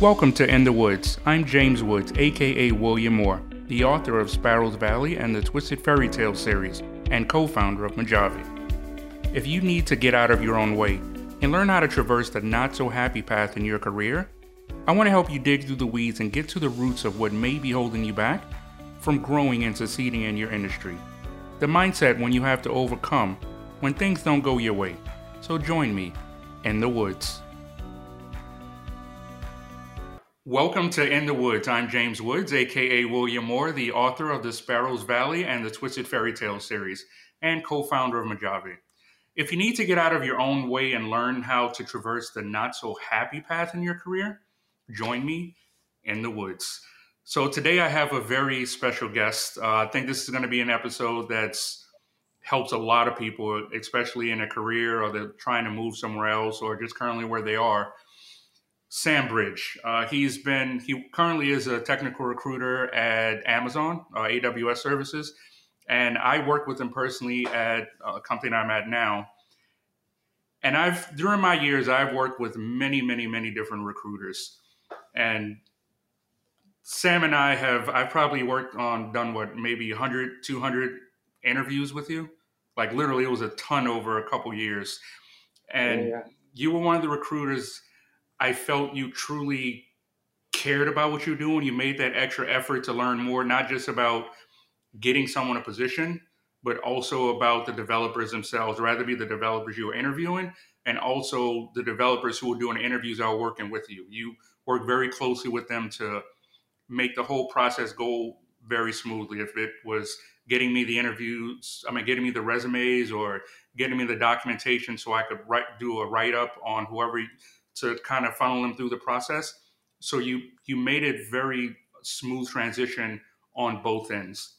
Welcome to In the Woods. I'm James Woods, aka William Moore, the author of Sparrows Valley and the Twisted Fairy Tale series, and co founder of Mojave. If you need to get out of your own way and learn how to traverse the not so happy path in your career, I want to help you dig through the weeds and get to the roots of what may be holding you back from growing and succeeding in your industry. The mindset when you have to overcome when things don't go your way. So join me in the woods. Welcome to In the Woods. I'm James Woods, aka William Moore, the author of the Sparrows Valley and the Twisted Fairy Tale series, and co founder of Mojave. If you need to get out of your own way and learn how to traverse the not so happy path in your career, join me in the woods. So today I have a very special guest. Uh, I think this is going to be an episode that's helps a lot of people, especially in a career or they're trying to move somewhere else or just currently where they are. Sam Bridge. Uh, he's been, he currently is a technical recruiter at Amazon, uh, AWS services. And I work with him personally at a company I'm at now. And I've, during my years, I've worked with many, many, many different recruiters. And Sam and I have, I've probably worked on, done what, maybe 100, 200 interviews with you. Like literally, it was a ton over a couple years. And yeah, yeah. you were one of the recruiters I felt you truly cared about what you're doing. You made that extra effort to learn more, not just about getting someone a position, but also about the developers themselves, rather be the developers you were interviewing and also the developers who were doing interviews are working with you. You work very closely with them to make the whole process go very smoothly. If it was getting me the interviews, I mean, getting me the resumes or getting me the documentation so I could write, do a write up on whoever to kind of funnel them through the process. So you you made it very smooth transition on both ends.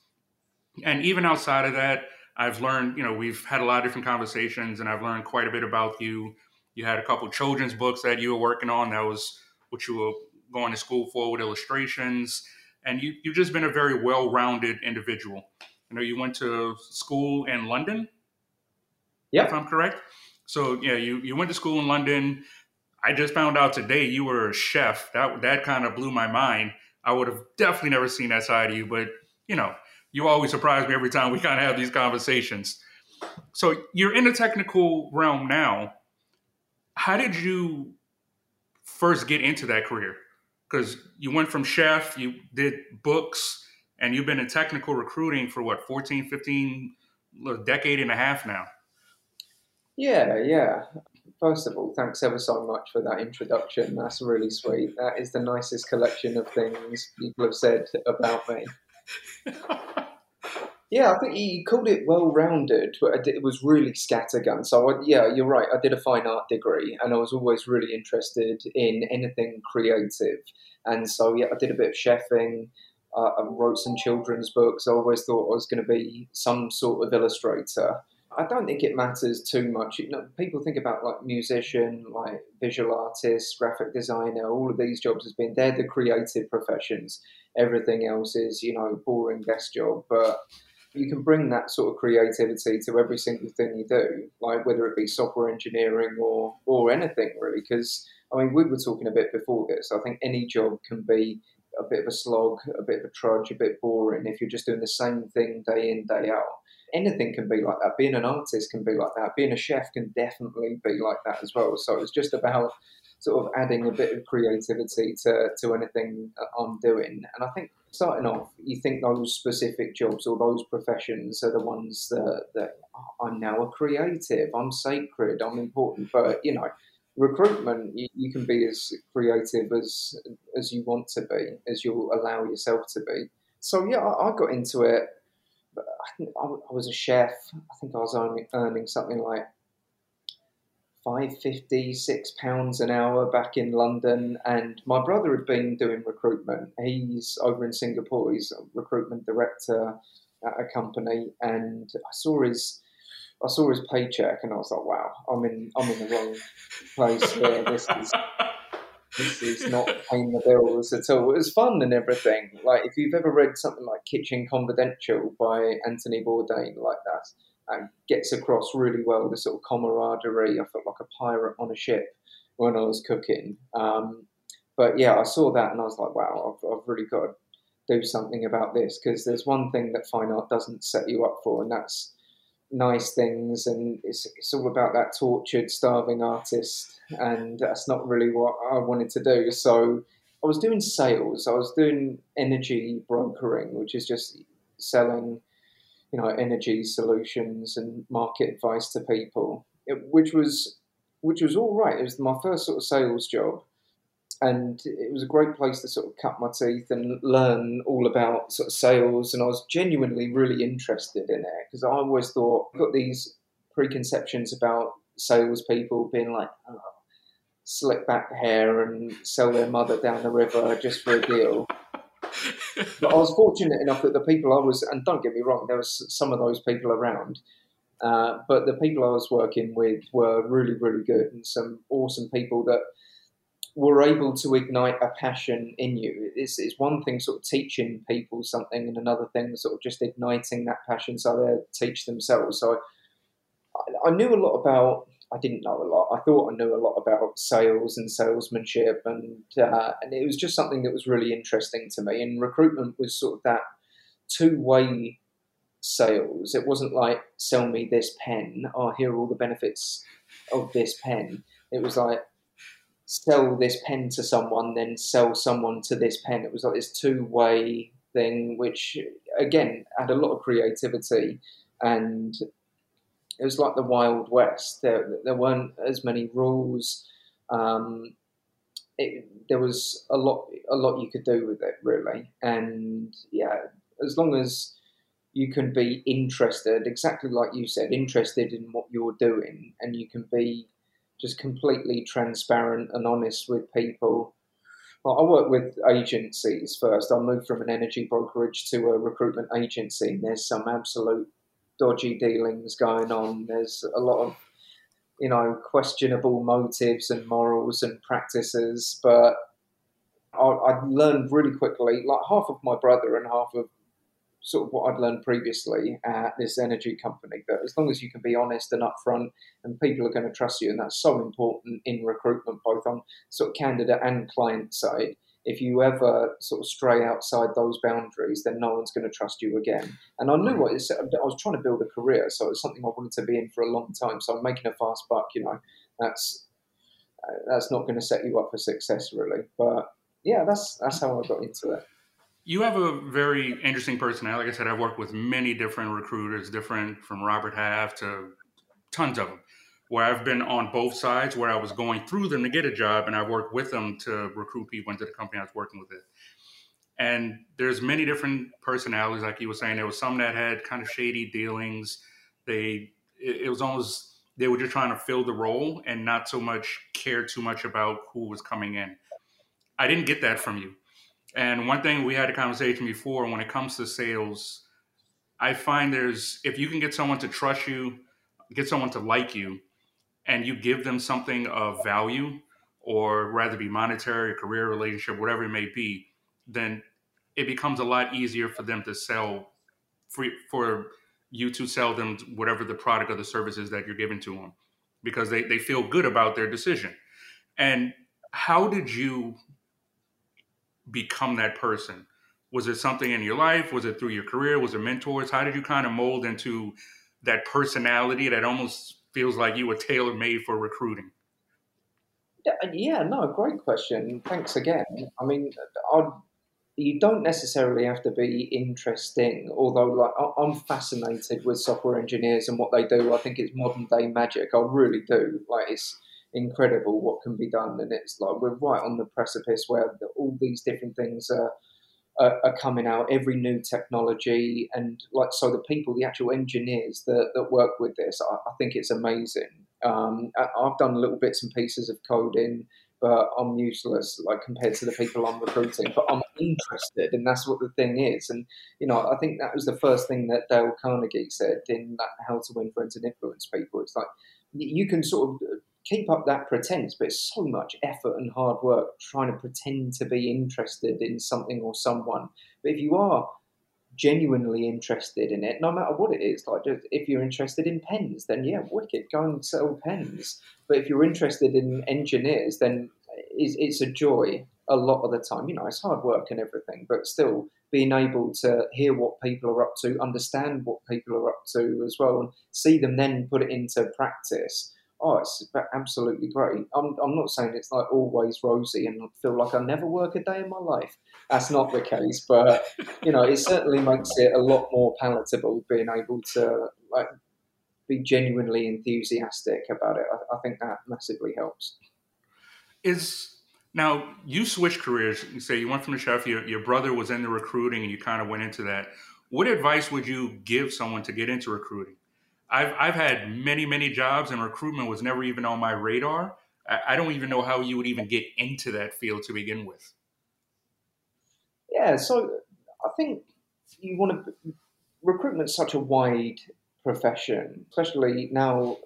And even outside of that, I've learned, you know, we've had a lot of different conversations and I've learned quite a bit about you. You had a couple children's books that you were working on. That was what you were going to school for with illustrations. And you, you've just been a very well rounded individual. You know, you went to school in London. Yeah. If I'm correct. So, yeah, you, you went to school in London. I just found out today you were a chef. That that kind of blew my mind. I would have definitely never seen that side of you, but you know, you always surprise me every time we kind of have these conversations. So you're in the technical realm now. How did you first get into that career? Because you went from chef, you did books, and you've been in technical recruiting for what, 14, 15, a decade and a half now. Yeah, yeah. First of all, thanks ever so much for that introduction. That's really sweet. That is the nicest collection of things people have said about me. yeah, I think you called it well-rounded, but it was really scattergun. So I, yeah, you're right. I did a fine art degree, and I was always really interested in anything creative. And so yeah, I did a bit of chefing. Uh, I wrote some children's books. I always thought I was going to be some sort of illustrator. I don't think it matters too much. You know, people think about like musician, like visual artist, graphic designer. All of these jobs has been they're the creative professions. Everything else is you know boring desk job, but you can bring that sort of creativity to every single thing you do, like whether it be software engineering or or anything really. Because I mean, we were talking a bit before this. I think any job can be a bit of a slog, a bit of a trudge, a bit boring if you're just doing the same thing day in day out anything can be like that. Being an artist can be like that. Being a chef can definitely be like that as well. So it's just about sort of adding a bit of creativity to, to anything I'm doing. And I think starting off, you think those specific jobs or those professions are the ones that, that I'm now a creative, I'm sacred, I'm important. But, you know, recruitment, you, you can be as creative as, as you want to be, as you'll allow yourself to be. So, yeah, I, I got into it I think I, was a chef. I think I was only earning something like five fifty, six pounds an hour back in London. And my brother had been doing recruitment. He's over in Singapore. He's a recruitment director at a company, and I saw his. I saw his paycheck and I was like, "Wow, I'm in I'm in the wrong place here. This is this is not paying the bills at all. It was fun and everything. Like if you've ever read something like Kitchen Confidential by Anthony Bourdain, like that, and gets across really well the sort of camaraderie. I felt like a pirate on a ship when I was cooking. Um, but yeah, I saw that and I was like, wow, I've, I've really got to do something about this because there's one thing that fine art doesn't set you up for, and that's nice things. And it's, it's all about that tortured, starving artist. And that's not really what I wanted to do. So I was doing sales, I was doing energy brokering, which is just selling you know energy solutions and market advice to people, it, which was which was all right. It was my first sort of sales job, and it was a great place to sort of cut my teeth and learn all about sort of sales. And I was genuinely really interested in it because I always thought I've got these preconceptions about salespeople being like. Oh, slick back hair and sell their mother down the river just for a deal but I was fortunate enough that the people I was, and don't get me wrong, there was some of those people around, uh, but the people I was working with were really, really good and some awesome people that were able to ignite a passion in you. It's, it's one thing sort of teaching people something, and another thing sort of just igniting that passion so they teach themselves. So I, I knew a lot about I didn't know a lot. I thought I knew a lot about sales and salesmanship, and uh, and it was just something that was really interesting to me. And recruitment was sort of that two way sales. It wasn't like sell me this pen. Oh, here are all the benefits of this pen. It was like sell this pen to someone, then sell someone to this pen. It was like this two way thing, which again had a lot of creativity and it was like the Wild West. There, there weren't as many rules. Um, it, there was a lot, a lot you could do with it, really. And yeah, as long as you can be interested, exactly like you said, interested in what you're doing, and you can be just completely transparent and honest with people. Well, I work with agencies first. I moved from an energy brokerage to a recruitment agency. And there's some absolute dodgy dealings going on. There's a lot of you know questionable motives and morals and practices, but I, I learned really quickly. Like half of my brother and half of sort of what I'd learned previously at this energy company. That as long as you can be honest and upfront, and people are going to trust you, and that's so important in recruitment, both on sort of candidate and client side if you ever sort of stray outside those boundaries, then no one's going to trust you again. And I knew what it said. I was trying to build a career, so it's something I wanted to be in for a long time. So I'm making a fast buck, you know, that's uh, that's not going to set you up for success, really. But yeah, that's that's how I got into it. You have a very interesting personality. Like I said, I've worked with many different recruiters, different from Robert Half to tons of them where I've been on both sides, where I was going through them to get a job, and I've worked with them to recruit people into the company I was working with. It. And there's many different personalities, like you were saying. There was some that had kind of shady dealings. They, it, it was almost they were just trying to fill the role and not so much care too much about who was coming in. I didn't get that from you. And one thing we had a conversation before when it comes to sales, I find there's if you can get someone to trust you, get someone to like you, and you give them something of value, or rather be monetary, career, relationship, whatever it may be, then it becomes a lot easier for them to sell for, for you to sell them whatever the product or the services that you're giving to them because they, they feel good about their decision. And how did you become that person? Was it something in your life? Was it through your career? Was it mentors? How did you kind of mold into that personality that almost feels like you were tailor made for recruiting? Yeah, no, great question. Thanks again. I mean, I'd, you don't necessarily have to be interesting, although like I'm fascinated with software engineers and what they do. I think it's modern day magic. I really do. Like it's incredible what can be done, and it's like we're right on the precipice where all these different things are are, are, coming out, every new technology, and like so, the people, the actual engineers that, that work with this, I, I think it's amazing. Um, I, I've done little bits and pieces of coding, but I'm useless like compared to the people I'm recruiting. But I'm interested, and that's what the thing is. And you know, I think that was the first thing that Dale Carnegie said in that How to Win Friends and Influence People. It's like you can sort of keep up that pretense, but it's so much effort and hard work trying to pretend to be interested in something or someone. But if you are genuinely interested in it, no matter what it is, like if you're interested in pens, then yeah, wicked, go and sell pens. But if you're interested in engineers, then it's, it's a joy a lot of the time. You know, it's hard work and everything, but still being able to hear what people are up to, understand what people are up to as well, and see them then put it into practice. Oh, it's absolutely great. I'm, I'm not saying it's like always rosy and I feel like I never work a day in my life. That's not the case, but you know, it certainly makes it a lot more palatable being able to like be genuinely enthusiastic about it. I, I think that massively helps. Is now you switched careers. You say you went from the chef. Your, your brother was in the recruiting, and you kind of went into that. What advice would you give someone to get into recruiting? I've I've had many many jobs, and recruitment was never even on my radar. I, I don't even know how you would even get into that field to begin with. Yeah, so I think you want to recruitment's such a wide profession, especially now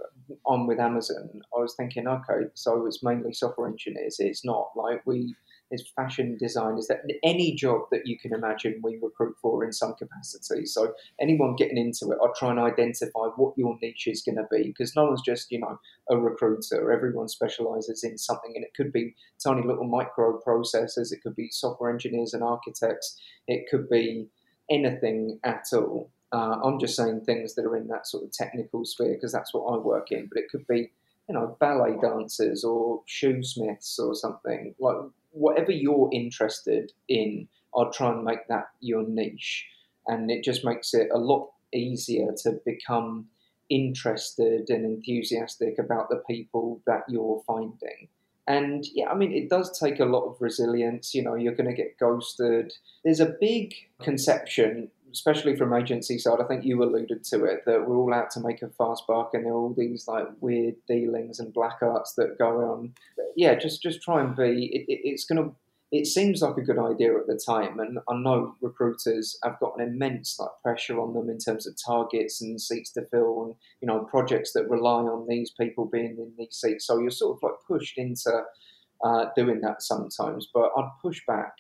I'm with Amazon. I was thinking, okay, so it's mainly software engineers. It's not like we, it's fashion designers. That any job that you can imagine, we recruit for in some capacity. So anyone getting into it, I try and identify what your niche is going to be because no one's just you know a recruiter. Everyone specialises in something, and it could be tiny little micro processors. It could be software engineers and architects. It could be anything at all. Uh, I'm just saying things that are in that sort of technical sphere because that's what I work in. But it could be, you know, ballet dancers or shoesmiths or something like whatever you're interested in. I'll try and make that your niche, and it just makes it a lot easier to become interested and enthusiastic about the people that you're finding. And yeah, I mean, it does take a lot of resilience. You know, you're going to get ghosted. There's a big conception especially from agency side, I think you alluded to it that we're all out to make a fast buck, and there are all these like weird dealings and black arts that go on. Yeah, just just try and be. It, it, it's gonna. It seems like a good idea at the time, and I know recruiters have got an immense like pressure on them in terms of targets and seats to fill, and you know projects that rely on these people being in these seats. So you're sort of like pushed into uh, doing that sometimes. But I'd push back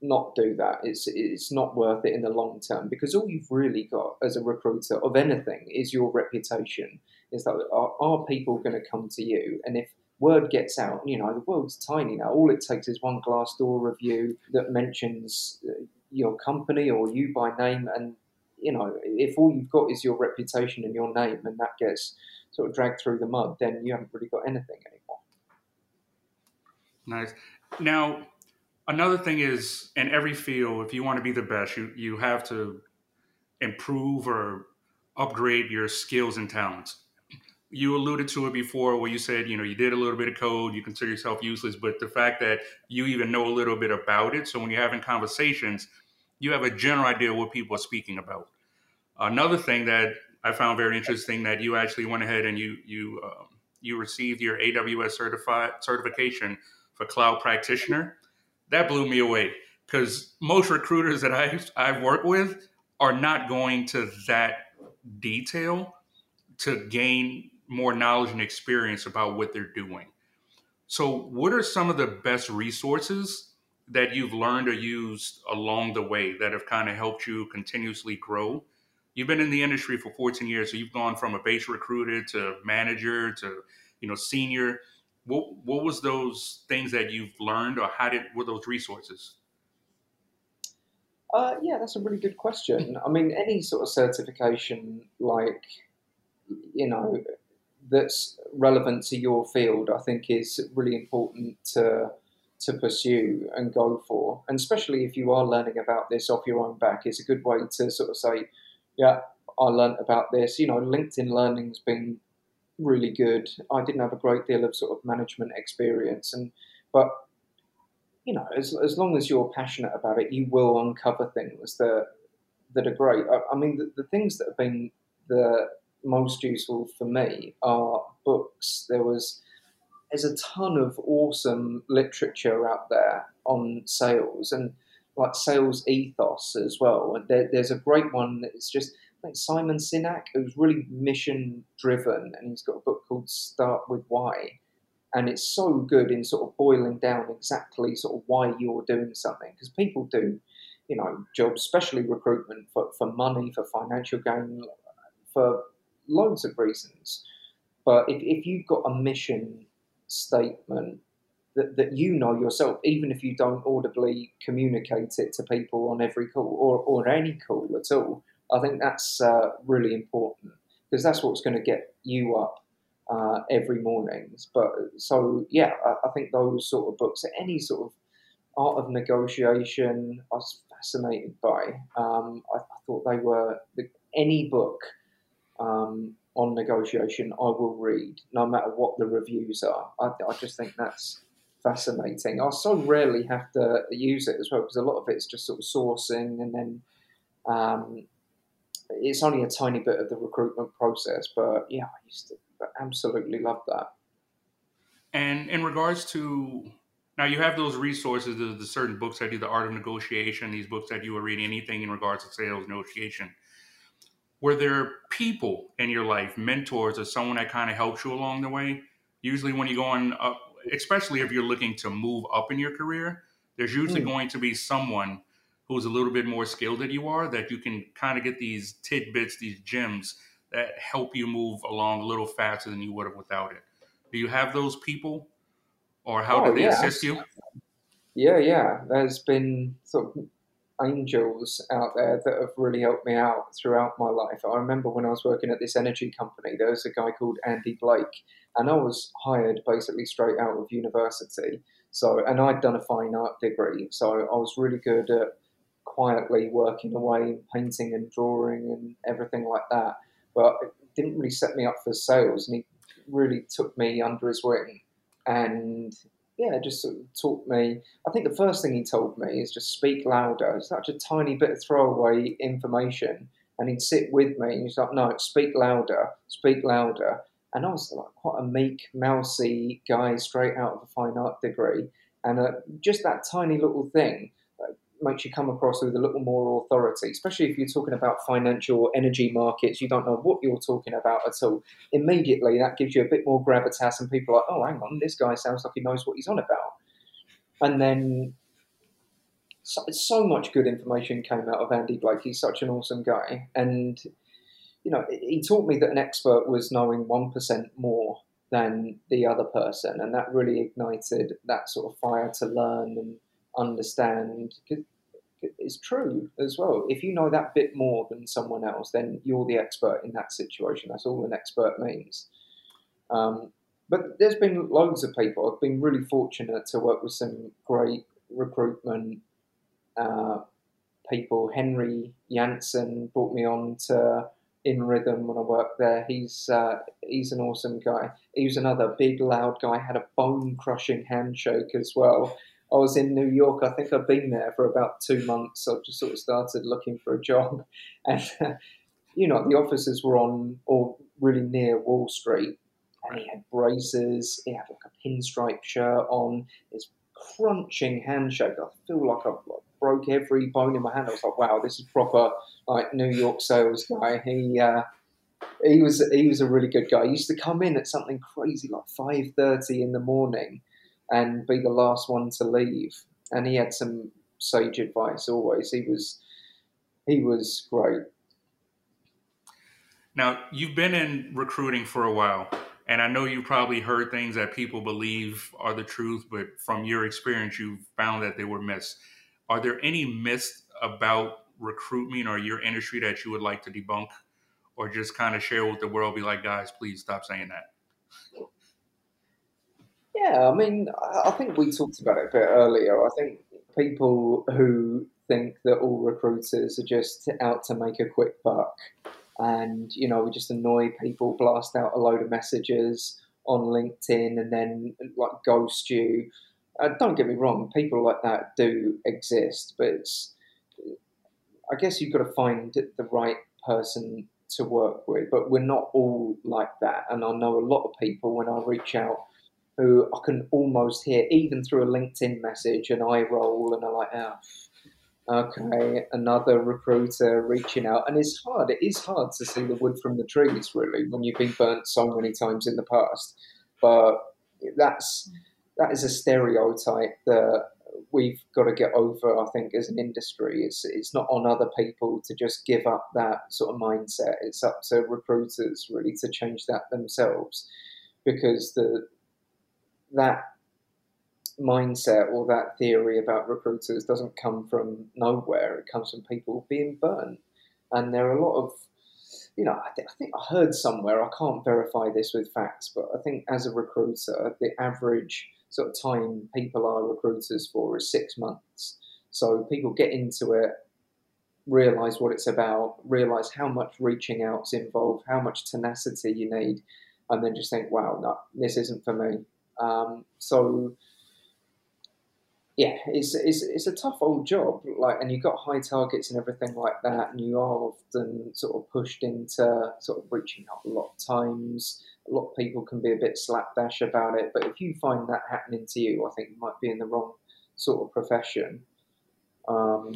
not do that. It's it's not worth it in the long term because all you've really got as a recruiter of anything is your reputation. Is that are, are people going to come to you? And if word gets out, you know the world's tiny now. All it takes is one Glassdoor review that mentions uh, your company or you by name, and you know if all you've got is your reputation and your name, and that gets sort of dragged through the mud, then you haven't really got anything anymore. Nice. Now, another thing is in every field, if you want to be the best, you you have to improve or upgrade your skills and talents. You alluded to it before where you said, you know, you did a little bit of code, you consider yourself useless, but the fact that you even know a little bit about it, so when you're having conversations, you have a general idea what people are speaking about. Another thing that I found very interesting that you actually went ahead and you you um, you received your AWS certified certification for cloud practitioner that blew me away because most recruiters that I've, I've worked with are not going to that detail to gain more knowledge and experience about what they're doing. So, what are some of the best resources that you've learned or used along the way that have kind of helped you continuously grow? You've been in the industry for 14 years, so you've gone from a base recruiter to manager to you know senior what what was those things that you've learned, or how did were those resources? Uh, yeah, that's a really good question. I mean, any sort of certification, like you know, that's relevant to your field, I think is really important to to pursue and go for. And especially if you are learning about this off your own back, it's a good way to sort of say, "Yeah, I learned about this." You know, LinkedIn Learning's been really good. I didn't have a great deal of sort of management experience, and but you know, as, as long as you're passionate about it, you will uncover things that that are great. I, I mean, the, the, things that have been the most useful for me are books. There was there's a ton of awesome literature out there on sales and like sales ethos as well. And there, there's a great one that's just think Simon Sinek, who's really mission driven, and he's got a book called Start with Why. And it's so good in sort of boiling down exactly sort of why you're doing something. Because people do, you know, jobs, especially recruitment, for, for money, for financial gain, for loads of reasons. But if, if you've got a mission statement that, that you know yourself, even if you don't audibly communicate it to people on every call or, or any call at all. I think that's uh, really important because that's what's going to get you up uh, every morning. But so yeah, I, I, think those sort of books, any sort of art of negotiation, I was fascinated by. Um, I, I, thought they were the, any book um, on negotiation I will read, no matter what the reviews are. I, I just think that's fascinating. I so rarely have to use it as well because a lot of it's just sort of sourcing and then um, it's only a tiny bit of the recruitment process. But yeah, I used to absolutely love that. And in regards to now, you have those resources, the, the certain books that do the art of negotiation, these books that you were reading, anything in regards to sales negotiation. Were there people in your life, mentors, or someone that kind of helped you along the way? Usually, when you go on up, especially if you're looking to move up in your career, there's usually mm. going to be someone who's a little bit more skilled than you are that you can kind of get these tidbits, these gems that help you move along a little faster than you would have without it. Do you have those people, or how oh, do they yeah. assist you? Yeah, yeah. There's been sort of angels out there that have really helped me out throughout my life. I remember when I was working at this energy company, there was a guy called Andy Blake, and I was hired basically straight out of university. So, and I'd done a fine art degree, so I was really good at quietly working away, painting and drawing and everything like that. But it didn't really set me up for sales, and he really took me under his wing and yeah, just sort of taught me. I think the first thing he told me is just speak louder. It's such a tiny bit of throwaway information. And he'd sit with me and he's like, no, speak louder, speak louder. And I was like quite a meek, mousy guy straight out of a fine art degree. And uh, just that tiny little thing makes you come across with a little more authority, especially if you're talking about financial energy markets. You don't know what you're talking about at all. Immediately, that gives you a bit more gravitas, and people are like, oh, hang on, this guy sounds like he knows what he's on about. And then so, so much good information came out of Andy Blake. He's such an awesome guy. And, you know, he taught me that an expert was knowing 1% more than the other person. And that really ignited that sort of fire to learn and understand is true as well. If you know that bit more than someone else, then you're the expert in that situation. That's all an expert means. Um, but there's been loads of people. I've been really fortunate to work with some great recruitment uh, people. Henry Jansen brought me on to In Rhythm when I worked there. He's uh, he's an awesome guy. He was another big, loud guy. Had a bone crushing handshake as well. I was in New York. I think I'd been there for about two months. I just sort of started looking for a job, and you know the offices were on or really near Wall Street, and he had braces. He had like a pinstripe shirt on. His crunching handshake. I feel like I broke every bone in my hand. I was like, wow, this is proper like New York sales guy. He. Uh, he was he was a really good guy. He used to come in at something crazy like five thirty in the morning, and be the last one to leave. And he had some sage advice always. He was he was great. Now you've been in recruiting for a while, and I know you've probably heard things that people believe are the truth, but from your experience, you've found that they were myths. Are there any myths about recruitment or your industry that you would like to debunk, or just kind of share with the world? Be like, guys, please stop saying that. Yeah, I mean, I think we talked about it a bit earlier. I think people who think that all recruiters are just out to make a quick buck and, you know, we just annoy people, blast out a load of messages on LinkedIn and then like ghost you. Uh, don't get me wrong, people like that do exist, but it's, I guess you've got to find the right person to work with, but we're not all like that. And I know a lot of people when I reach out who I can almost hear, even through a LinkedIn message, an eye roll, and I'm like, oh, okay, another recruiter reaching out. And it's hard. It is hard to see the wood from the trees, really, when you've been burnt so many times in the past. But that's that is a stereotype that we've got to get over. I think as an industry, it's it's not on other people to just give up that sort of mindset. It's up to recruiters really to change that themselves, because the that mindset or that theory about recruiters doesn't come from nowhere. It comes from people being burnt. And there are a lot of, you know, I, th- I think I heard somewhere, I can't verify this with facts, but I think as a recruiter, the average sort of time people are recruiters for is six months. So people get into it, realize what it's about, realize how much reaching out's involved, how much tenacity you need, and then just think, wow, no, this isn't for me. Um, so yeah, it's, it's it's a tough old job. Like, and you've got high targets and everything like that, and you are often sort of pushed into sort of reaching out a lot of times. A lot of people can be a bit slapdash about it, but if you find that happening to you, I think you might be in the wrong sort of profession. Um,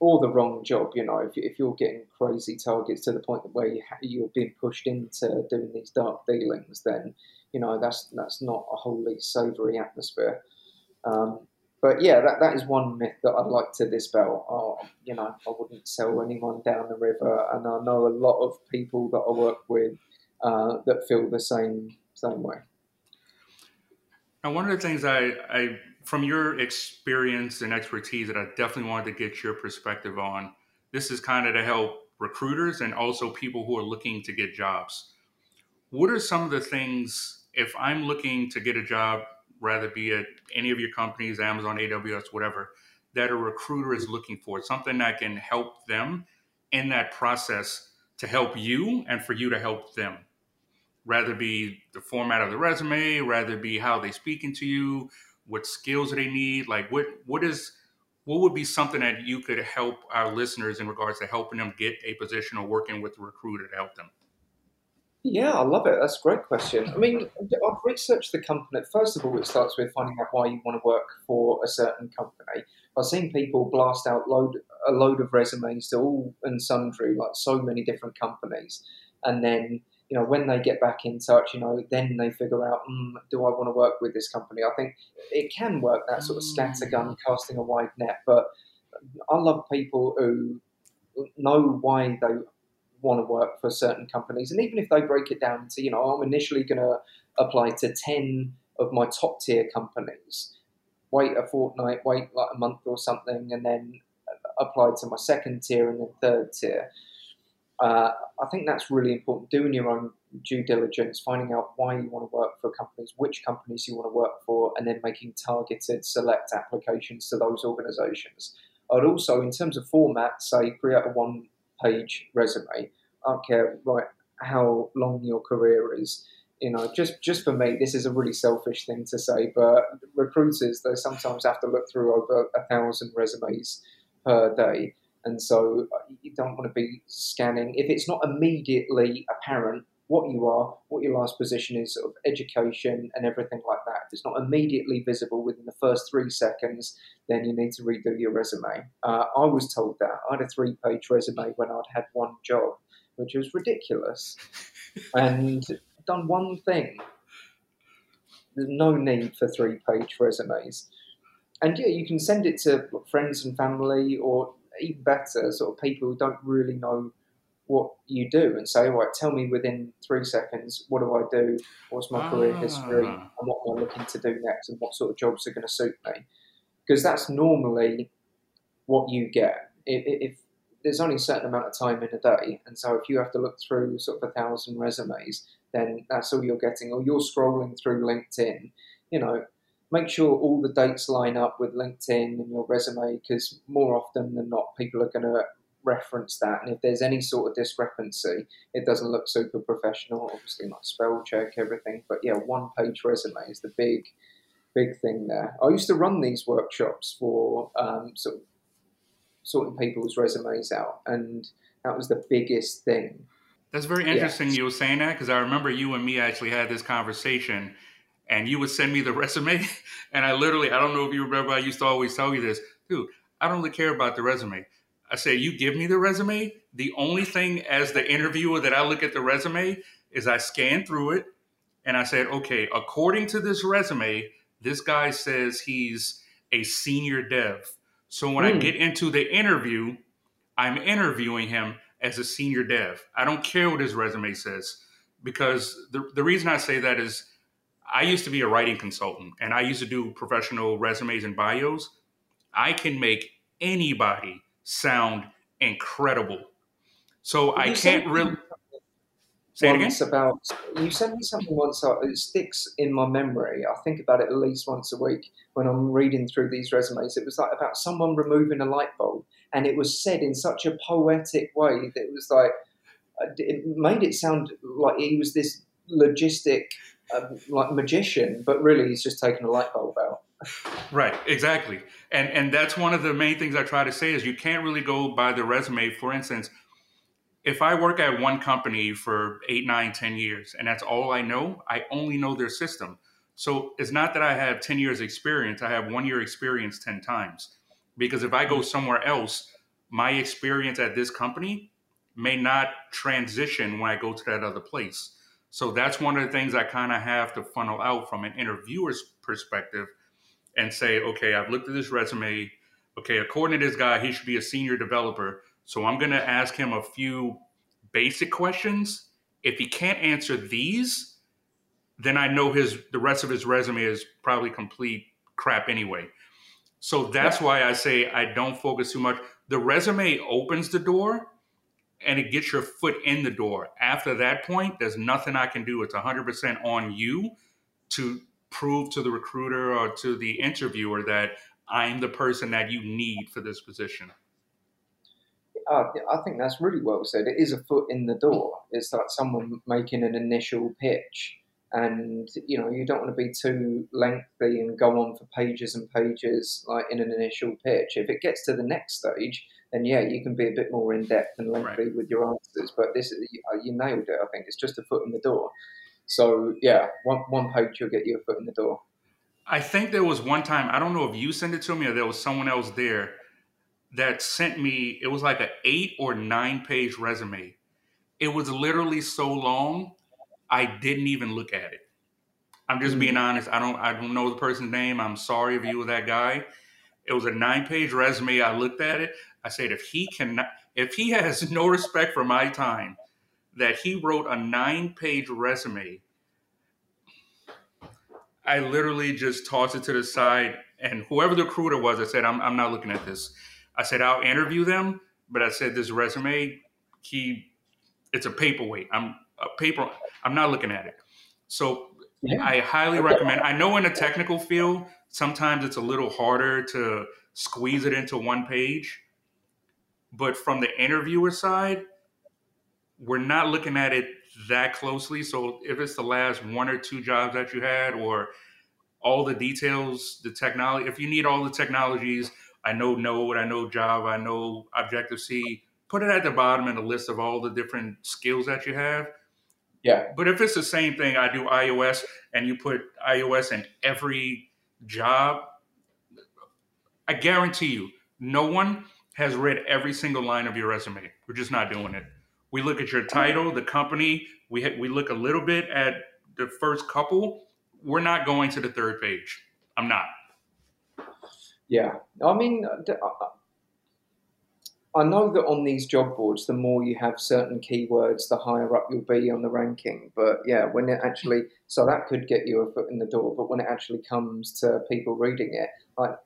or the wrong job. You know, if, if you're getting crazy targets to the point where you ha- you're being pushed into doing these dark dealings, then you know that's that's not a wholly savoury atmosphere. Um, but yeah, that, that is one myth that I'd like to dispel. Oh, you know, I wouldn't sell anyone down the river, and I know a lot of people that I work with uh, that feel the same same way. Now, one of the things I, I from your experience and expertise that I definitely wanted to get your perspective on. This is kind of to help recruiters and also people who are looking to get jobs. What are some of the things if I'm looking to get a job, rather be at any of your companies, Amazon, AWS, whatever, that a recruiter is looking for, something that can help them in that process to help you and for you to help them? Rather be the format of the resume, rather be how they speaking to you, what skills they need? Like what what is what would be something that you could help our listeners in regards to helping them get a position or working with a recruiter to help them? Yeah, I love it. That's a great question. I mean, I've researched the company. First of all, it starts with finding out why you want to work for a certain company. I've seen people blast out load a load of resumes to all and sundry, like so many different companies, and then you know, when they get back in touch, you know, then they figure out, mm, do I want to work with this company? I think it can work that sort of scattergun, mm. casting a wide net. But I love people who know why they want to work for certain companies, and even if they break it down to, you know, I'm initially going to apply to ten of my top tier companies, wait a fortnight, wait like a month or something, and then apply to my second tier and then third tier uh, I think that's really important. Doing your own due diligence, finding out why you want to work for companies, which companies you want to work for, and then making targeted select applications to those organizations. I'd also, in terms of format, say create a one page resume. I don't care right how long your career is. You know, just just for me, this is a really selfish thing to say, but recruiters they sometimes have to look through over a thousand resumes per day and so uh, you don't want to be scanning if it's not immediately apparent what you are, what your last position is, sort of education and everything like that. If it's not immediately visible within the first three seconds, then you need to redo your resume. Uh, I was told that. I had a three page resume when I'd had one job, which was ridiculous. and done one thing. There's no need for three page resumes. And yeah, you can send it to friends and family or even better, sort of people who don't really know what you do and say, right, tell me within three seconds, what do I do? What's my ah. career history? And what am I looking to do next? And what sort of jobs are going to suit me? Because that's normally what you get. If, if, there's only a certain amount of time in a day, and so if you have to look through sort of a thousand resumes, then that's all you're getting. Or you're scrolling through LinkedIn, you know, make sure all the dates line up with LinkedIn and your resume because more often than not, people are going to reference that. And if there's any sort of discrepancy, it doesn't look super professional. Obviously, not spell check everything, but yeah, one page resume is the big, big thing there. I used to run these workshops for um, sort of sorting people's resumes out, and that was the biggest thing. That's very interesting yeah. you were saying that because I remember you and me actually had this conversation and you would send me the resume. And I literally, I don't know if you remember, I used to always tell you this, dude, I don't really care about the resume. I say, you give me the resume. The only thing as the interviewer that I look at the resume is I scan through it and I said, okay, according to this resume, this guy says he's a senior dev. So when mm. I hmm. get into the interview, I'm interviewing him as a senior dev. I don't care what his resume says because the, the reason I say that is I used to be a writing consultant and I used to do professional resumes and bios. I can make anybody sound incredible. So I can't really say it again. About you sent me something once. Uh, it sticks in my memory. I think about it at least once a week when I'm reading through these resumes. It was like about someone removing a light bulb, and it was said in such a poetic way that it was like uh, it made it sound like he was this logistic uh, like magician, but really he's just taken a light bulb out. Right, exactly. And and that's one of the main things I try to say is you can't really go by the resume. For instance, if I work at one company for eight, nine, ten years, and that's all I know, I only know their system. So it's not that I have 10 years experience, I have one year experience 10 times. Because if I go somewhere else, my experience at this company may not transition when I go to that other place. So that's one of the things I kind of have to funnel out from an interviewer's perspective and say, okay, I've looked at this resume. Okay, according to this guy, he should be a senior developer. So I'm going to ask him a few basic questions. If he can't answer these, then I know his the rest of his resume is probably complete crap anyway. So that's why I say I don't focus too much. The resume opens the door, and it gets your foot in the door. After that point, there's nothing I can do. It's 100% on you to prove to the recruiter or to the interviewer that I'm the person that you need for this position. Uh, I think that's really well said. It is a foot in the door. It's like someone making an initial pitch, and you know you don't want to be too lengthy and go on for pages and pages like in an initial pitch. If it gets to the next stage, then yeah, you can be a bit more in depth and lengthy right. with your answers. But this, uh, you nailed it. I think it's just a foot in the door. So yeah, one one page will get you a foot in the door. I think there was one time I don't know if you sent it to me or there was someone else there that sent me. It was like an eight or nine page resume. It was literally so long, I didn't even look at it. I'm just mm-hmm. being honest. I don't I don't know the person's name. I'm sorry if you were that guy. It was a nine page resume. I looked at it. I said, if he cannot, if he has no respect for my time, that he wrote a nine page resume. I literally just tossed it to the side, and whoever the recruiter was, I said, I'm, I'm not looking at this. I said, I'll interview them, but I said, this resume, he, it's a paperweight. I'm a paper, I'm not looking at it. So yeah. I highly recommend. I know in the technical field, sometimes it's a little harder to squeeze it into one page. But from the interviewer side, we're not looking at it that closely. So if it's the last one or two jobs that you had, or all the details, the technology, if you need all the technologies, I know Node, I know Java, I know Objective C, put it at the bottom in a list of all the different skills that you have. Yeah. But if it's the same thing, I do iOS and you put iOS in every job, I guarantee you, no one has read every single line of your resume. We're just not doing it. We look at your title, the company. We ha- we look a little bit at the first couple. We're not going to the third page. I'm not. Yeah, I mean, I know that on these job boards, the more you have certain keywords, the higher up you'll be on the ranking. But yeah, when it actually, so that could get you a foot in the door. But when it actually comes to people reading it, like,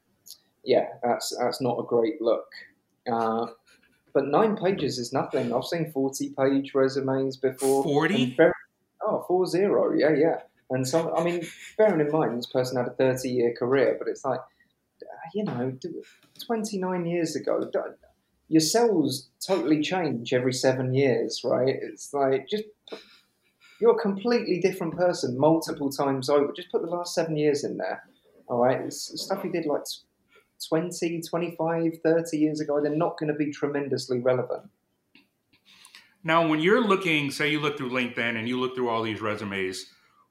yeah, that's that's not a great look. Uh, but nine pages is nothing. I've seen 40 page resumes before. 40? Oh, four zero. Yeah, yeah. And so, I mean, bearing in mind this person had a 30 year career, but it's like, you know, 29 years ago, your cells totally change every seven years, right? It's like, just, you're a completely different person multiple times over. Just put the last seven years in there. All right. It's stuff you did like 20, 25, 30 years ago, they're not going to be tremendously relevant. Now, when you're looking, say you look through LinkedIn and you look through all these resumes,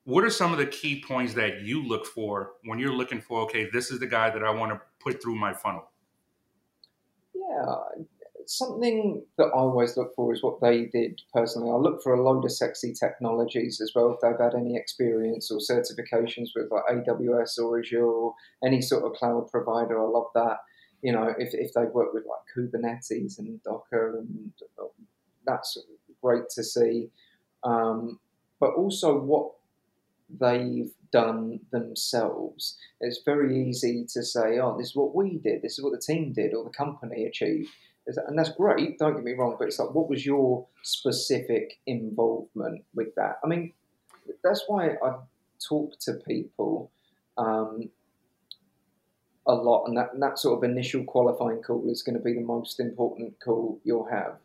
what are some of the key points that you look for when you're looking for, okay, this is the guy that I want to put through my funnel? Yeah, something that I always look for is what they did personally. I look for a load of sexy technologies as well. If they've had any experience or certifications with like AWS or Azure, or any sort of cloud provider, I love that. You know, if, if they've worked with like Kubernetes and Docker, and uh, that's great to see. Um, but also what they've done themselves. It's very easy to say, "Oh, this is what we did. This is what the team did, or the company achieved." And that's great. Don't get me wrong, but it's like, what was your specific involvement with that? I mean, that's why I talk to people um, a lot, and that, and that sort of initial qualifying call is going to be the most important call you'll have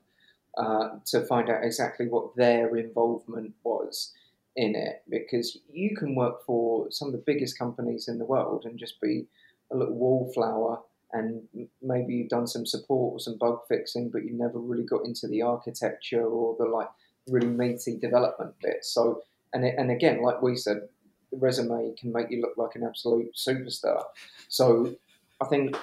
uh, to find out exactly what their involvement was in it. Because you can work for some of the biggest companies in the world and just be a little wallflower, and maybe you've done some support or some bug fixing, but you never really got into the architecture or the like really meaty development bit. So, and it, and again, like we said, the resume can make you look like an absolute superstar. So I think,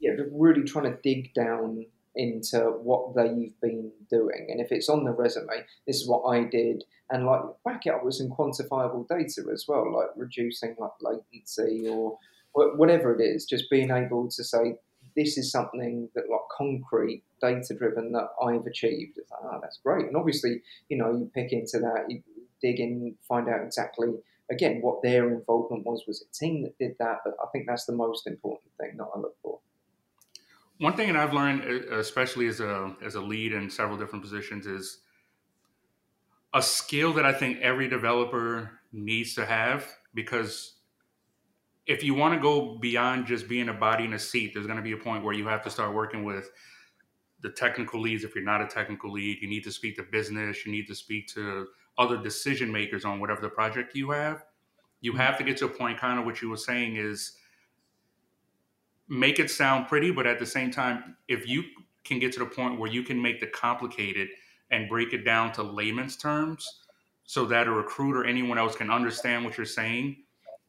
yeah, really trying to dig down into what they've been doing. And if it's on the resume, this is what I did, and like back it up with some quantifiable data as well, like reducing like latency or whatever it is, just being able to say, this is something that like concrete data driven that I've achieved. It's like, oh, that's great. And obviously, you know, you pick into that, you dig in, find out exactly again, what their involvement was was a team that did that. But I think that's the most important thing that I look for. One thing that I've learned, especially as a as a lead in several different positions, is a skill that I think every developer needs to have because if you want to go beyond just being a body in a seat, there's going to be a point where you have to start working with the technical leads. If you're not a technical lead, you need to speak to business. You need to speak to other decision makers on whatever the project you have. You mm-hmm. have to get to a point, kind of what you were saying is make it sound pretty, but at the same time, if you can get to the point where you can make the complicated and break it down to layman's terms so that a recruiter, or anyone else can understand what you're saying.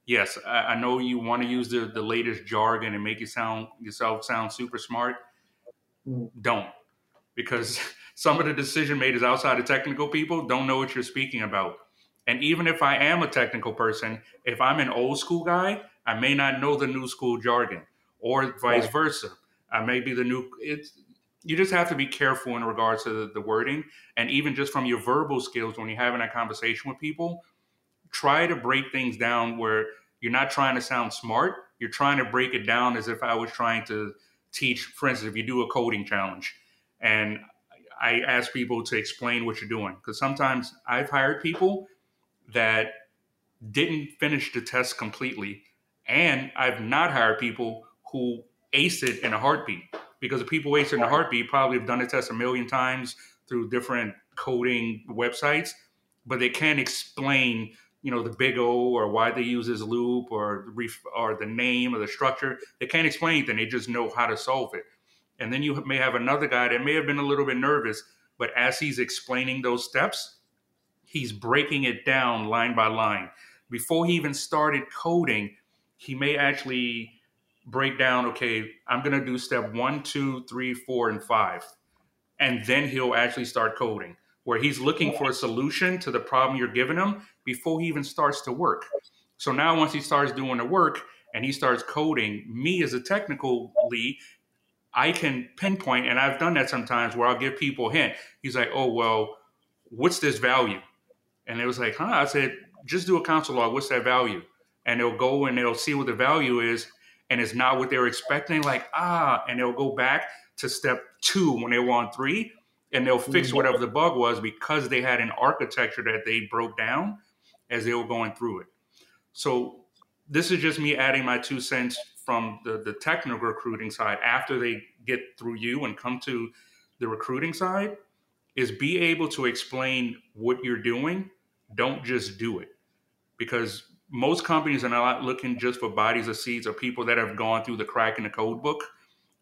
Yes, I, I know you want to use the, the latest jargon and make it sound yourself sound super smart. Mm. Don't because some of the decision makers outside of technical people don't know what you're speaking about. And even if I am a technical person, if I'm an old school guy, I may not know the new school jargon, or vice right. versa. I may be the new. It's you just have to be careful in regards to the, the wording, and even just from your verbal skills when you're having a conversation with people, try to break things down where you're not trying to sound smart. You're trying to break it down as if I was trying to teach. For instance, if you do a coding challenge, and I ask people to explain what you're doing because sometimes I've hired people that didn't finish the test completely, and I've not hired people who ace it in a heartbeat because the people ace it in a heartbeat probably have done the test a million times through different coding websites, but they can't explain you know the big O or why they use this loop or or the name or the structure. They can't explain anything. They just know how to solve it. And then you may have another guy that may have been a little bit nervous, but as he's explaining those steps, he's breaking it down line by line. Before he even started coding, he may actually break down, okay, I'm going to do step one, two, three, four, and five. And then he'll actually start coding, where he's looking for a solution to the problem you're giving him before he even starts to work. So now, once he starts doing the work and he starts coding, me as a technical lead I can pinpoint, and I've done that sometimes where I'll give people a hint. He's like, oh, well, what's this value? And it was like, huh? I said, just do a console log. What's that value? And they'll go and they'll see what the value is, and it's not what they're expecting. Like, ah, and they'll go back to step two when they want three, and they'll fix mm-hmm. whatever the bug was because they had an architecture that they broke down as they were going through it. So this is just me adding my two cents from the, the technical recruiting side after they get through you and come to the recruiting side is be able to explain what you're doing. Don't just do it. Because most companies are not looking just for bodies of seats or people that have gone through the crack in the code book.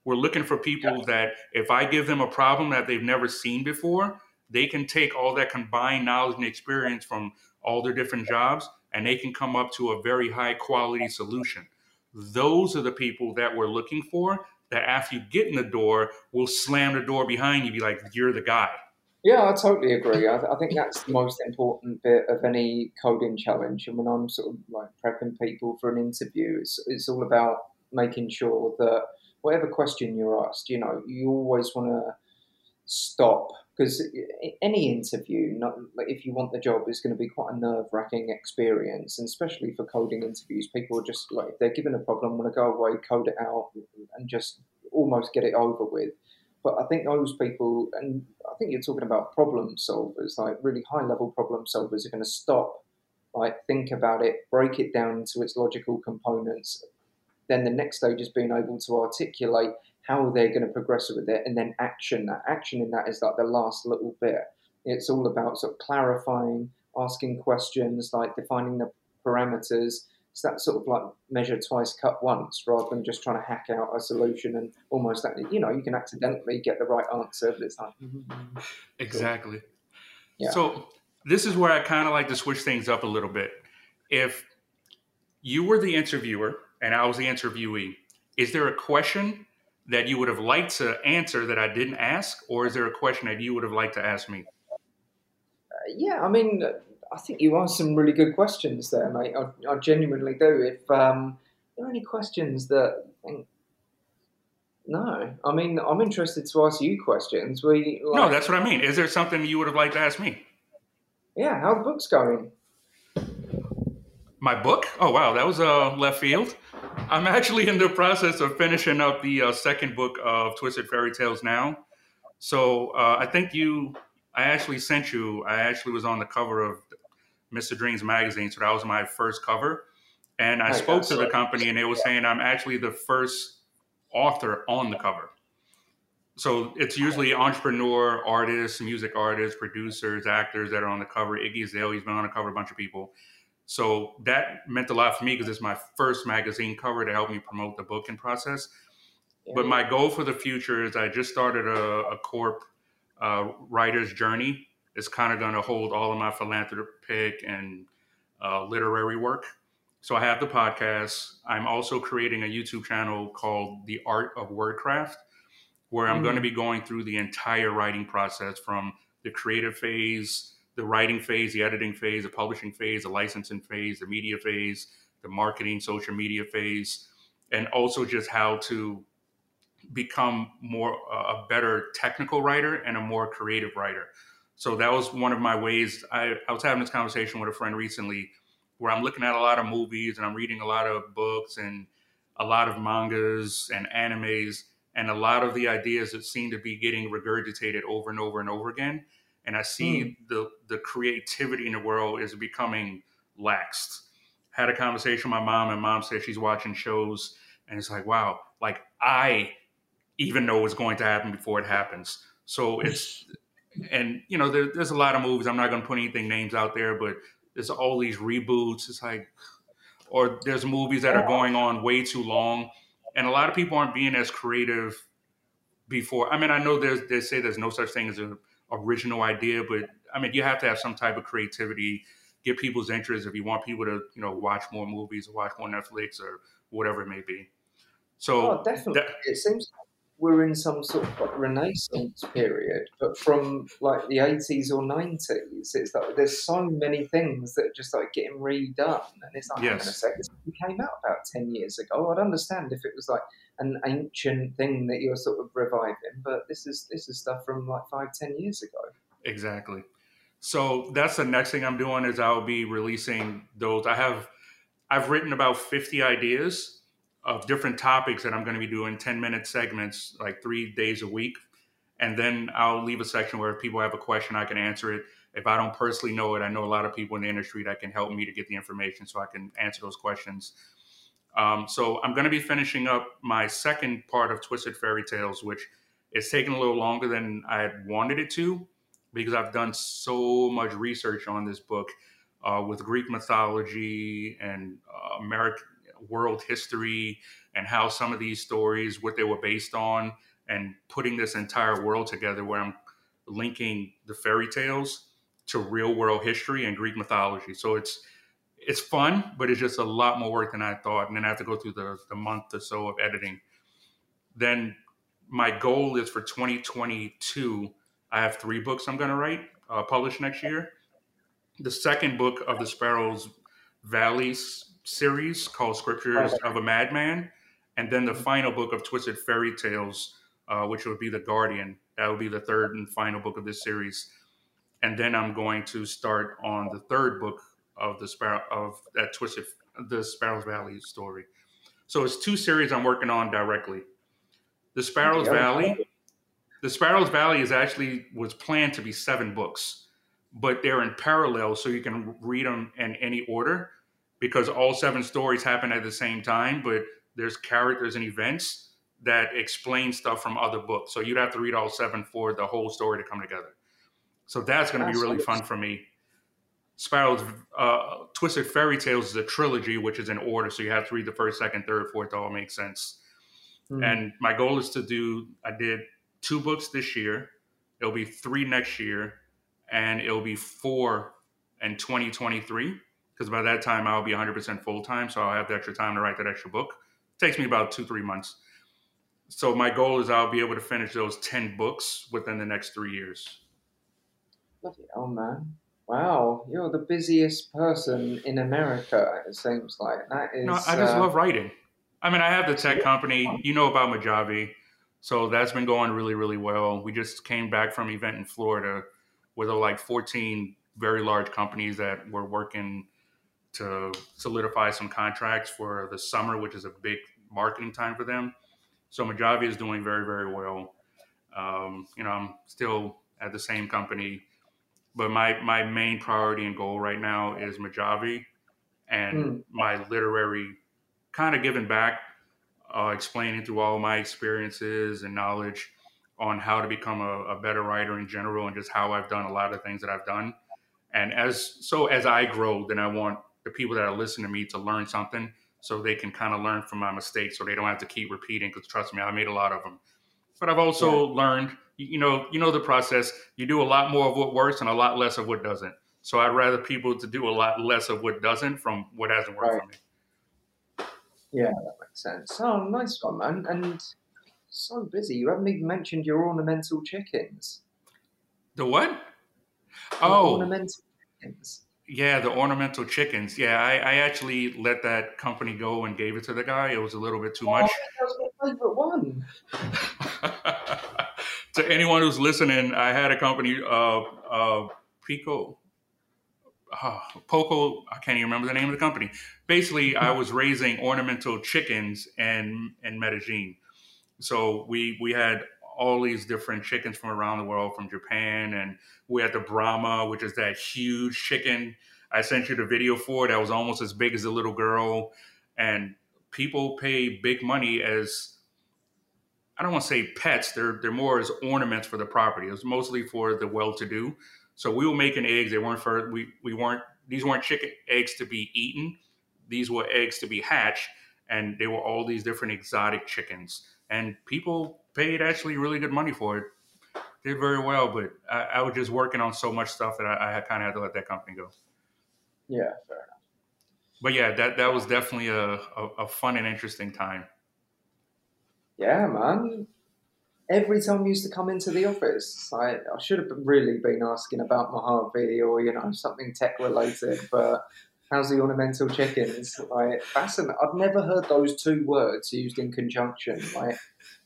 We're looking for people yeah. that if I give them a problem that they've never seen before, they can take all that combined knowledge and experience from all their different jobs and they can come up to a very high quality solution. Those are the people that we're looking for that after you get in the door will slam the door behind you be like you're the guy. Yeah i totally agree. I, I, think that's the most important bit of any coding challenge. And when i'm sort of like prepping people for an interview it's, it's all about making sure that whatever question you're asked you know you always want to stop because any interview, not like if you want the job, is going to be quite a nerve wracking experience, and especially for coding interviews, people are just like if they're given a problem, want to go away, code it out, and just almost get it over with. But I think those people, and I think you're talking about problem solvers, like really high level problem solvers, are going to stop, like think about it, break it down into its logical components. Then the next stage is being able to articulate how they're going to progress with it, and then action. That action in that is like the last little bit. It's all about sort of clarifying, asking questions, like defining the parameters. It's that sort of like measure twice, cut once, rather than just trying to hack out a solution and almost that you know you can accidentally get the right answer, but it's like mm-hmm. exactly. Yeah. So this is where I kind of like to switch things up a little bit. If you were the interviewer and I was the interviewee, is there a question that you would have liked to answer that I didn't ask, or is there a question that you would have liked to ask me? Uh, yeah, I mean, I think you asked some really good questions there, mate. I, I genuinely do. If um, there are any questions that think, no, I mean, I'm interested to ask you questions. We like, no, that's what I mean. Is there something you would have liked to ask me? Yeah, how the book's going? My book? Oh wow, that was a uh, left field. I'm actually in the process of finishing up the uh, second book of Twisted Fairy Tales now. So uh, I think you, I actually sent you. I actually was on the cover of Mr. Dreams magazine, so that was my first cover. And I, I spoke to the company, and they were saying I'm actually the first author on the cover. So it's usually entrepreneur, artists, music artists, producers, actors that are on the cover. Iggy Azalea's been on the cover, a bunch of people. So that meant a lot for me because it's my first magazine cover to help me promote the booking process. Yeah. But my goal for the future is I just started a, a corp uh, writer's journey. It's kind of going to hold all of my philanthropic and uh, literary work. So I have the podcast. I'm also creating a YouTube channel called The Art of Wordcraft, where I'm mm. going to be going through the entire writing process from the creative phase the writing phase, the editing phase, the publishing phase, the licensing phase, the media phase, the marketing, social media phase, and also just how to become more uh, a better technical writer and a more creative writer. So that was one of my ways. I, I was having this conversation with a friend recently where I'm looking at a lot of movies and I'm reading a lot of books and a lot of mangas and animes and a lot of the ideas that seem to be getting regurgitated over and over and over again and I see mm. the the creativity in the world is becoming laxed. Had a conversation with my mom, and mom said she's watching shows, and it's like, wow, like I even know what's going to happen before it happens. So it's and you know there, there's a lot of movies. I'm not going to put anything names out there, but there's all these reboots. It's like, or there's movies that are going on way too long, and a lot of people aren't being as creative before. I mean, I know there's they say there's no such thing as a original idea, but I mean, you have to have some type of creativity, get people's interest if you want people to, you know, watch more movies or watch more Netflix or whatever it may be. So oh, definitely, that, it seems like we're in some sort of like renaissance period, but from like the eighties or nineties, it's like there's so many things that are just like getting redone, and it's like, yes. hang on a second, this came out about ten years ago. I'd understand if it was like an ancient thing that you're sort of reviving, but this is this is stuff from like five, ten years ago. Exactly. So that's the next thing I'm doing is I'll be releasing those. I have I've written about 50 ideas of different topics that I'm going to be doing 10 minute segments like three days a week. And then I'll leave a section where if people have a question, I can answer it. If I don't personally know it, I know a lot of people in the industry that can help me to get the information so I can answer those questions. Um, so I'm going to be finishing up my second part of Twisted Fairy Tales, which is taking a little longer than I had wanted it to because I've done so much research on this book uh, with Greek mythology and uh, American world history and how some of these stories, what they were based on, and putting this entire world together where I'm linking the fairy tales to real world history and Greek mythology. So it's it's fun, but it's just a lot more work than I thought. And then I have to go through the, the month or so of editing. Then my goal is for 2022. I have three books I'm going to write, uh, published next year. The second book of the Sparrows Valleys series called Scriptures of a Madman, and then the final book of Twisted Fairy Tales, uh, which would be The Guardian. That would be the third and final book of this series, and then I'm going to start on the third book of the Sparrow of that twisted the Sparrows Valley story. So it's two series I'm working on directly. The Sparrows Valley, the Sparrows Valley is actually was planned to be seven books, but they're in parallel, so you can read them in any order because all seven stories happen at the same time, but there's characters and events that explain stuff from other books. So you'd have to read all seven for the whole story to come together. So that's going to be really fun for me. Sparrow's uh, Twisted Fairy Tales is a trilogy, which is in order. So you have to read the first, second, third, fourth to all make sense. Mm-hmm. And my goal is to do, I did two books this year. It'll be three next year. And it'll be four in 2023. Because by that time, I'll be 100% full time. So I'll have the extra time to write that extra book. It takes me about two, three months. So my goal is I'll be able to finish those 10 books within the next three years. Bloody hell, man. Wow, you're the busiest person in America. It seems like that is. No, I just uh, love writing. I mean, I have the tech company. You know about Majavi. so that's been going really, really well. We just came back from an event in Florida with like 14 very large companies that were working to solidify some contracts for the summer, which is a big marketing time for them. So Majavi is doing very, very well. Um, you know, I'm still at the same company but my my main priority and goal right now is Majavi and mm. my literary kind of giving back, uh, explaining through all my experiences and knowledge on how to become a, a, better writer in general and just how I've done a lot of things that I've done. And as so as I grow, then I want the people that are listening to me to learn something so they can kind of learn from my mistakes so they don't have to keep repeating because trust me, I made a lot of them. But I've also yeah. learned you know, you know the process. You do a lot more of what works and a lot less of what doesn't. So I'd rather people to do a lot less of what doesn't from what hasn't worked right. for me. Yeah, that makes sense. Oh, nice one, man. And so busy. You haven't even mentioned your ornamental chickens. The what? Oh, ornamental chickens. Yeah, the ornamental chickens. Yeah, I, I, actually let that company go and gave it to the guy. It was a little bit too much. Oh, that was my favorite one. to anyone who's listening, I had a company, uh, uh, Pico, uh, Poco, I can't even remember the name of the company. Basically, I was raising ornamental chickens in, in Medellin. So we, we had all these different chickens from around the world, from Japan, and we had the Brahma, which is that huge chicken. I sent you the video for that was almost as big as a little girl, and people pay big money as I don't want to say pets. They're they're more as ornaments for the property. It was mostly for the well-to-do. So we were making eggs. They weren't for we we weren't these weren't chicken eggs to be eaten. These were eggs to be hatched, and they were all these different exotic chickens. And people paid actually really good money for it. Did very well, but I, I was just working on so much stuff that I, I kind of had to let that company go. Yeah, fair enough. But yeah, that that was definitely a, a, a fun and interesting time. Yeah, man. Every time I used to come into the office, I, I should have really been asking about Mojave or, you know, something tech related, but how's the ornamental chickens? Like, fascinating. I've never heard those two words used in conjunction, like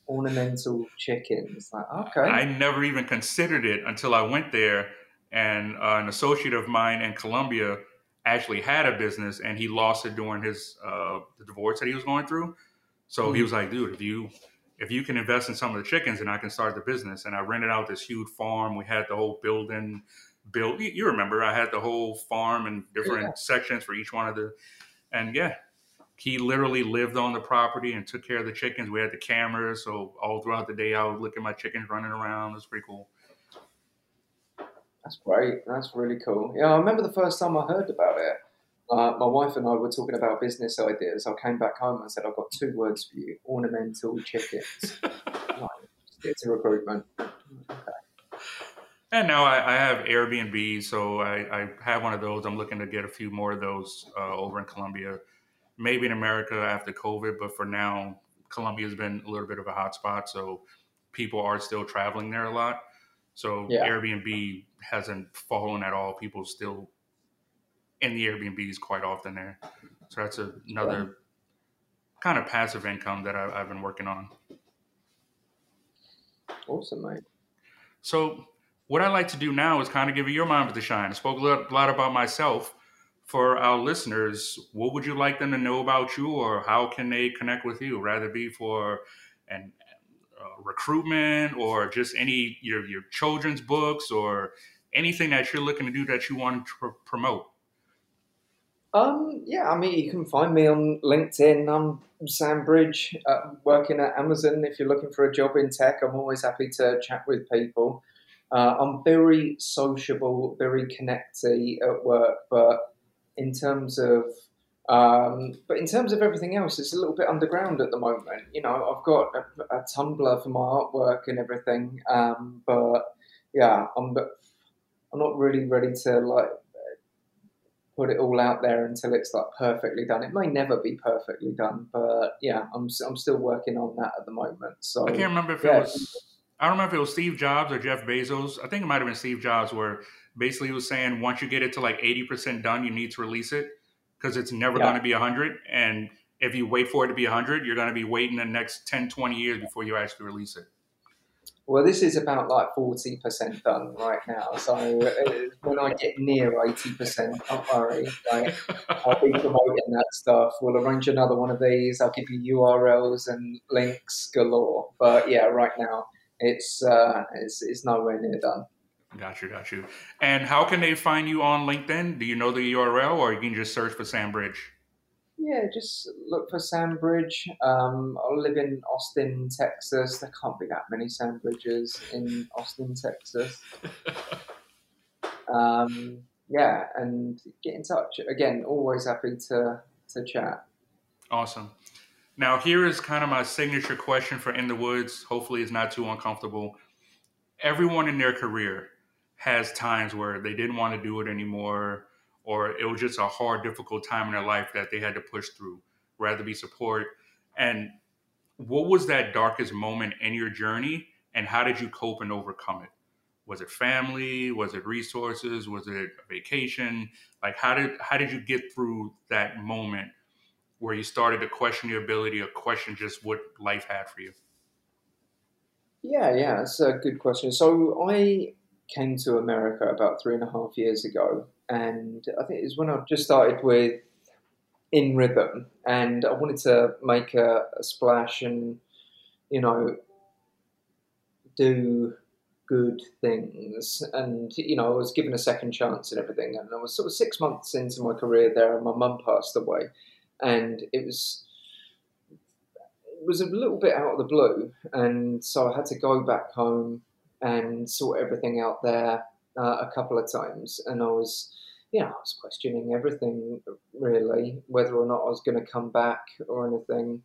ornamental chickens. Like, okay. I never even considered it until I went there, and uh, an associate of mine in Colombia actually had a business, and he lost it during his uh, the divorce that he was going through. So mm-hmm. he was like, dude, if you if you can invest in some of the chickens, and I can start the business. And I rented out this huge farm. We had the whole building built. You remember, I had the whole farm and different yeah. sections for each one of the. And yeah, he literally lived on the property and took care of the chickens. We had the cameras, so all throughout the day I would look at my chickens running around. It was pretty cool. That's great. That's really cool. Yeah, I remember the first time I heard about it. Uh, my wife and I were talking about business ideas. I came back home and said, I've got two words for you ornamental chickens. get to recruitment. Okay. And now I, I, have Airbnb, so I, I, have one of those. I'm looking to get a few more of those uh, over in Colombia, maybe in America after COVID, but for now, Colombia has been a little bit of a hotspot, so people are still traveling there a lot. So yeah. Airbnb hasn't fallen at all. People still in the Airbnbs quite often there. So that's a, another kind of passive income that I, have been working on. Awesome, mate. So, what I like to do now is kind of give you your moment to shine. I spoke a lot about myself. For our listeners, what would you like them to know about you, or how can they connect with you? Rather be for an uh, recruitment, or just any your your children's books, or anything that you're looking to do that you want to pr- promote. Um, yeah, I mean, you can find me on LinkedIn. I'm Sam Bridge, uh, working at Amazon. If you're looking for a job in tech, I'm always happy to chat with people. Uh, I'm very sociable, very connecty at work, but in terms of um, but in terms of everything else, it's a little bit underground at the moment. You know, I've got a, a Tumblr for my artwork and everything, um, but yeah, I'm I'm not really ready to like put it all out there until it's like perfectly done. It may never be perfectly done, but yeah, I'm I'm still working on that at the moment. So I can't remember if yeah. it was I don't remember if it was Steve Jobs or Jeff Bezos. I think it might have been Steve Jobs, where basically he was saying once you get it to like eighty percent done, you need to release it because it's never yeah. going to be hundred. And if you wait for it to be hundred, you're going to be waiting the next 10, 20 years before you actually release it. Well, this is about like 40% done right now. So uh, when I get near 80%, don't worry. Like, I'll be promoting that stuff. We'll arrange another one of these. I'll give you URLs and links galore. But yeah, right now it's, uh, it's, it's nowhere near done. Got you, got you. And how can they find you on LinkedIn? Do you know the URL or you can just search for Sam Bridge? Yeah, just look for Sam Bridge. Um, I live in Austin, Texas. There can't be that many Sam Bridges in Austin, Texas. Um, yeah, and get in touch. Again, always happy to to chat. Awesome. Now, here is kind of my signature question for In the Woods. Hopefully, it's not too uncomfortable. Everyone in their career has times where they didn't want to do it anymore or it was just a hard, difficult time in their life that they had to push through, rather be support. And what was that darkest moment in your journey, and how did you cope and overcome it? Was it family? Was it resources? Was it vacation? Like how did how did you get through that moment where you started to question your ability or question just what life had for you? Yeah, yeah, that's a good question. So I came to America about three and a half years ago, and I think it was when I just started with InRhythm, and I wanted to make a, a splash and you know do good things. And you know, I was given a second chance and everything. And I was sort of six months into my career there, and my mum passed away, and it was it was a little bit out of the blue, and so I had to go back home and sort everything out there uh, a couple of times, and I was yeah, I was questioning everything really, whether or not I was going to come back or anything.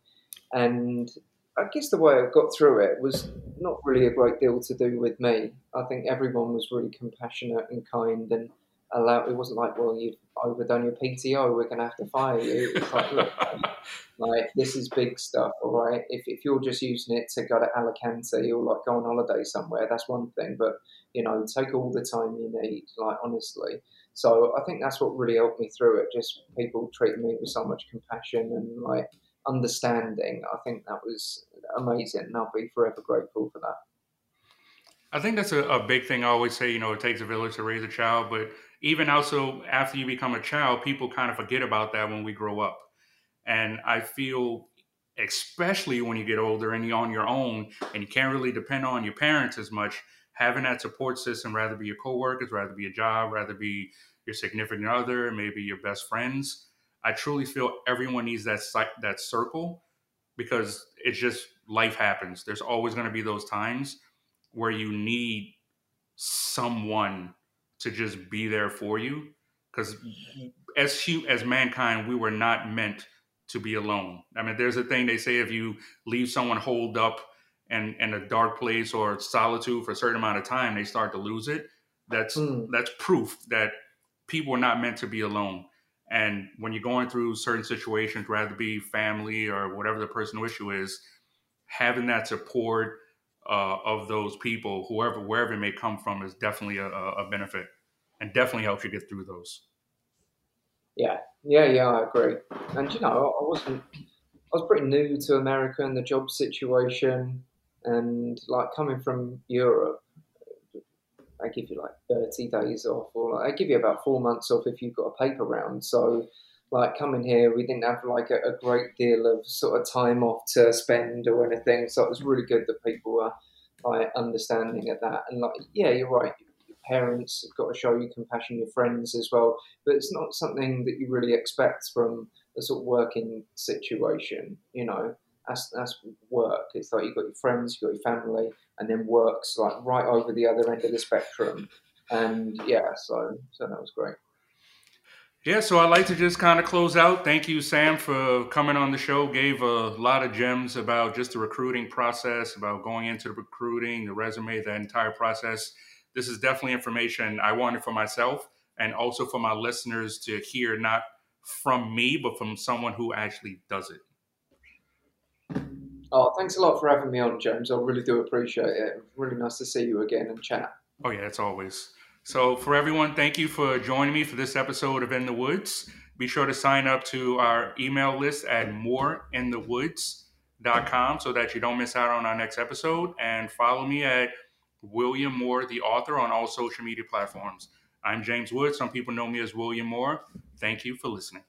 And I guess the way I got through it was not really a great deal to do with me. I think everyone was really compassionate and kind and allow. It wasn't like, well, you've overdone your PTO, we're going to have to fire you. It's like, look, like this is big stuff, all right. If if you're just using it to go to Alicante or like go on holiday somewhere, that's one thing. But you know, take all the time you need. Like honestly. So I think that's what really helped me through it. Just people treating me with so much compassion and like understanding. I think that was amazing, and I'll be forever grateful for that. I think that's a, a, big thing. I always say, you know, it takes a village to raise a child, but even also after you become a child, people kind of forget about that when we grow up. And I feel, especially when you get older and you're on your own and you can't really depend on your parents as much, having that support system, rather be your coworkers, rather be a job, rather be your significant other, maybe your best friends. I truly feel everyone needs that that circle because it's just life happens. There's always going to be those times where you need someone to just be there for you because as as mankind we were not meant to be alone i mean there's a thing they say if you leave someone holed up and in a dark place or solitude for a certain amount of time, they start to lose it. That's mm. that's proof that people are not meant to be alone. And when you're going through certain situations, rather be family or whatever the personal issue is, having that support uh, of those people, whoever wherever it may come from, is definitely a, a benefit, and definitely helps you get through those. Yeah, yeah, yeah, I agree. And you know, I wasn't. I was pretty new to America and the job situation and like coming from Europe, they give you like 30 days off, or like, they give you about four months off if you've got a paper round. So, like coming here, we didn't have like a, a, great deal of sort of time off to spend or anything. So it was really good that people were like understanding of that. And like, yeah, you're right. Your parents have got to show you compassion, your friends as well. But it's not something that you really expect from a sort of working situation. You know, that's that's work. It's like you've got your friends, you've got your family, and then work's like right over the other end of the spectrum. And yeah, so so that was great. Yeah, so I'd like to just kind of close out. Thank you, Sam, for coming on the show. Gave a lot of gems about just the recruiting process, about going into the recruiting, the resume, the entire process. This is definitely information I wanted for myself and also for my listeners to hear, not from me, but from someone who actually does it. Oh, thanks a lot for having me on, James. I really do appreciate it. Really nice to see you again and chat. Oh, yeah, it's always. So, for everyone, thank you for joining me for this episode of In the Woods. Be sure to sign up to our email list at moreinthewoods.com so that you don't miss out on our next episode. And follow me at William Moore, the author, on all social media platforms. I'm James Wood. Some people know me as William Moore. Thank you for listening.